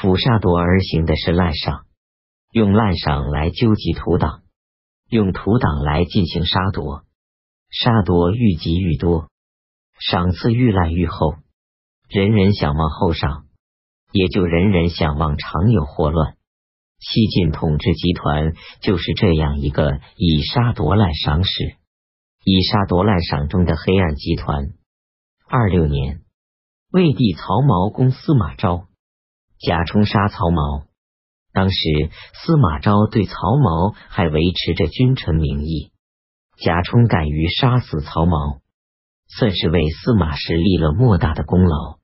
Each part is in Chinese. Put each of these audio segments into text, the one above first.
抚沙夺而行的是滥赏，用滥赏来纠集土党，用土党来进行杀夺，杀夺愈积愈多，赏赐愈滥愈厚，人人想望后赏，也就人人想望常有祸乱。西晋统治集团就是这样一个以杀夺滥赏史，以杀夺滥赏中的黑暗集团。二六年，魏帝曹髦攻司马昭。贾充杀曹髦，当时司马昭对曹髦还维持着君臣名义。贾充敢于杀死曹髦，算是为司马氏立了莫大的功劳，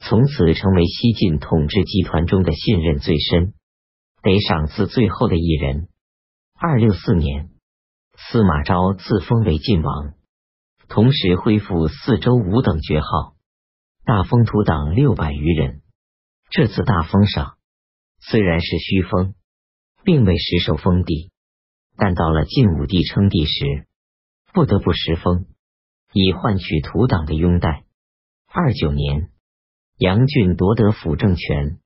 从此成为西晋统治集团中的信任最深、得赏赐最后的一人。二六四年，司马昭自封为晋王，同时恢复四州五等爵号，大封土党六百余人。这次大封赏虽然是虚封，并未实受封地，但到了晋武帝称帝时，不得不实封，以换取土党的拥戴。二九年，杨俊夺得辅政权，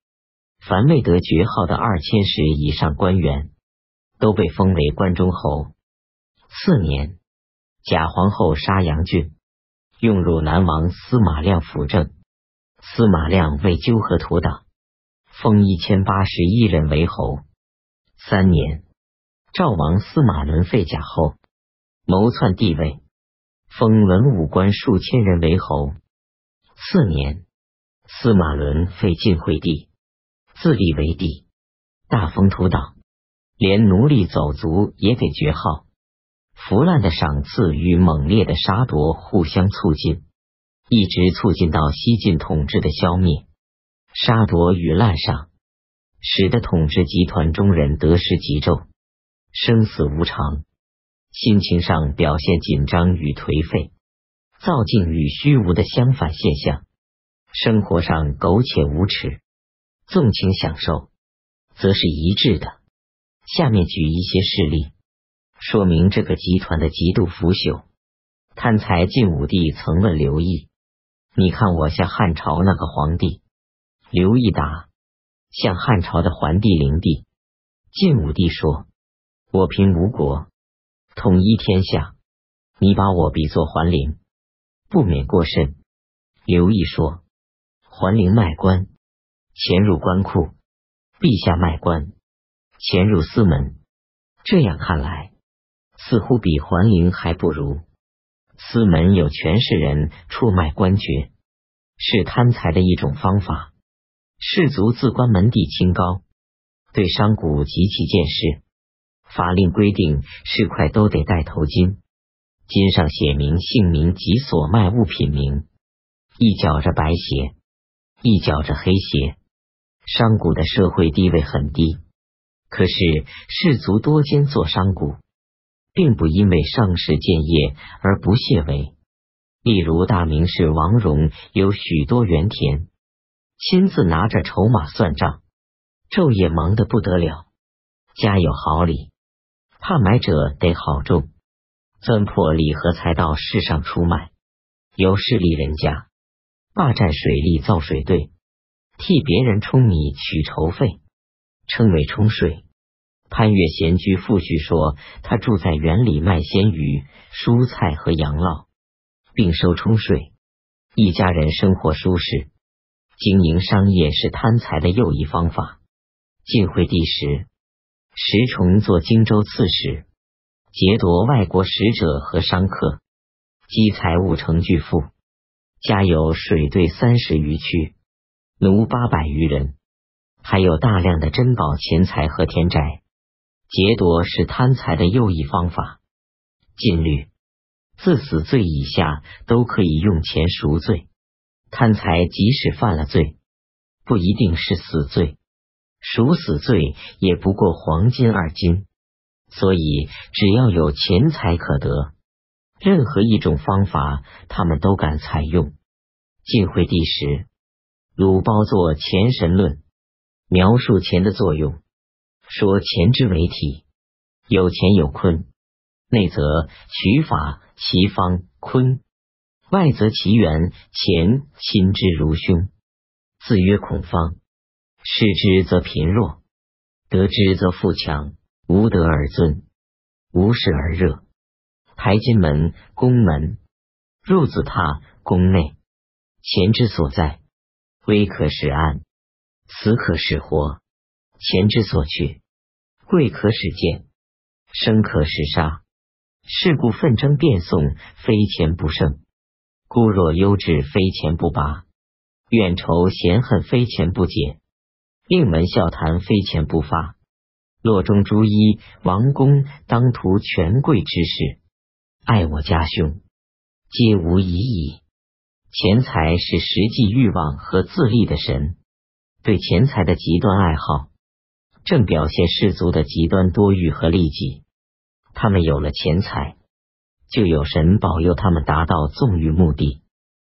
凡未得爵号的二千石以上官员，都被封为关中侯。次年，贾皇后杀杨俊，用汝南王司马亮辅政。司马亮为纠合土党，封一千八十一人为侯。三年，赵王司马伦废贾后，谋篡帝位，封文武官数千人为侯。四年，司马伦废晋惠帝，自立为帝，大封土党，连奴隶走卒也给爵号。腐烂的赏赐与猛烈的杀夺互相促进。一直促进到西晋统治的消灭、杀夺与滥杀，使得统治集团中人得失极重，生死无常，心情上表现紧张与颓废，造境与虚无的相反现象，生活上苟且无耻，纵情享受，则是一致的。下面举一些事例，说明这个集团的极度腐朽。贪财晋武帝曾问刘毅。你看我像汉朝那个皇帝，刘毅答：像汉朝的桓帝、灵帝。晋武帝说：我平吴国，统一天下，你把我比作桓灵，不免过甚。刘毅说：桓灵卖官，潜入官库；陛下卖官，潜入司门。这样看来，似乎比桓灵还不如。司门有权势人出卖官爵，是贪财的一种方法。士族自关门第清高，对商贾极其见识。法令规定，市侩都得戴头巾，巾上写明姓名及所卖物品名。一脚着白鞋，一脚着黑鞋。商贾的社会地位很低，可是士族多兼做商贾。并不因为上士建业而不屑为。例如大名士王戎有许多园田，亲自拿着筹码算账，昼夜忙得不得了。家有好礼，怕买者得好重，钻破礼盒才到市上出卖。有势力人家霸占水利造水队，替别人充米取筹费，称为充税。潘岳闲居父婿说，他住在园里卖鲜鱼、蔬菜和羊酪，并收充税，一家人生活舒适。经营商业是贪财的又一方法。晋惠帝时，石崇做荆州刺史，劫夺外国使者和商客，积财物成巨富，家有水队三十余区，奴八百余人，还有大量的珍宝钱财和田宅。劫夺是贪财的又一方法。禁律自死罪以下都可以用钱赎罪。贪财即使犯了罪，不一定是死罪，赎死罪也不过黄金二斤。所以只要有钱财可得，任何一种方法他们都敢采用。晋惠帝时，鲁包作《钱神论》，描述钱的作用。说钱之为体，有钱有坤，内则取法其方坤，外则其源钱亲之如兄，自曰孔方。失之则贫弱，得之则富强。无德而尊，无事而热。台金门、宫门，入子榻宫内，钱之所在，危可使安，死可使活。钱之所去，贵可使贱，生可使杀。是故纷争辩讼，非钱不胜；孤弱优质，非钱不拔；怨仇嫌恨，非钱不解；令门笑谈，非钱不发。洛中诸一王公当图权贵之事，爱我家兄，皆无疑矣。钱财是实际欲望和自立的神，对钱财的极端爱好，正表现氏族的极端多欲和利己。他们有了钱财，就有神保佑他们达到纵欲目的。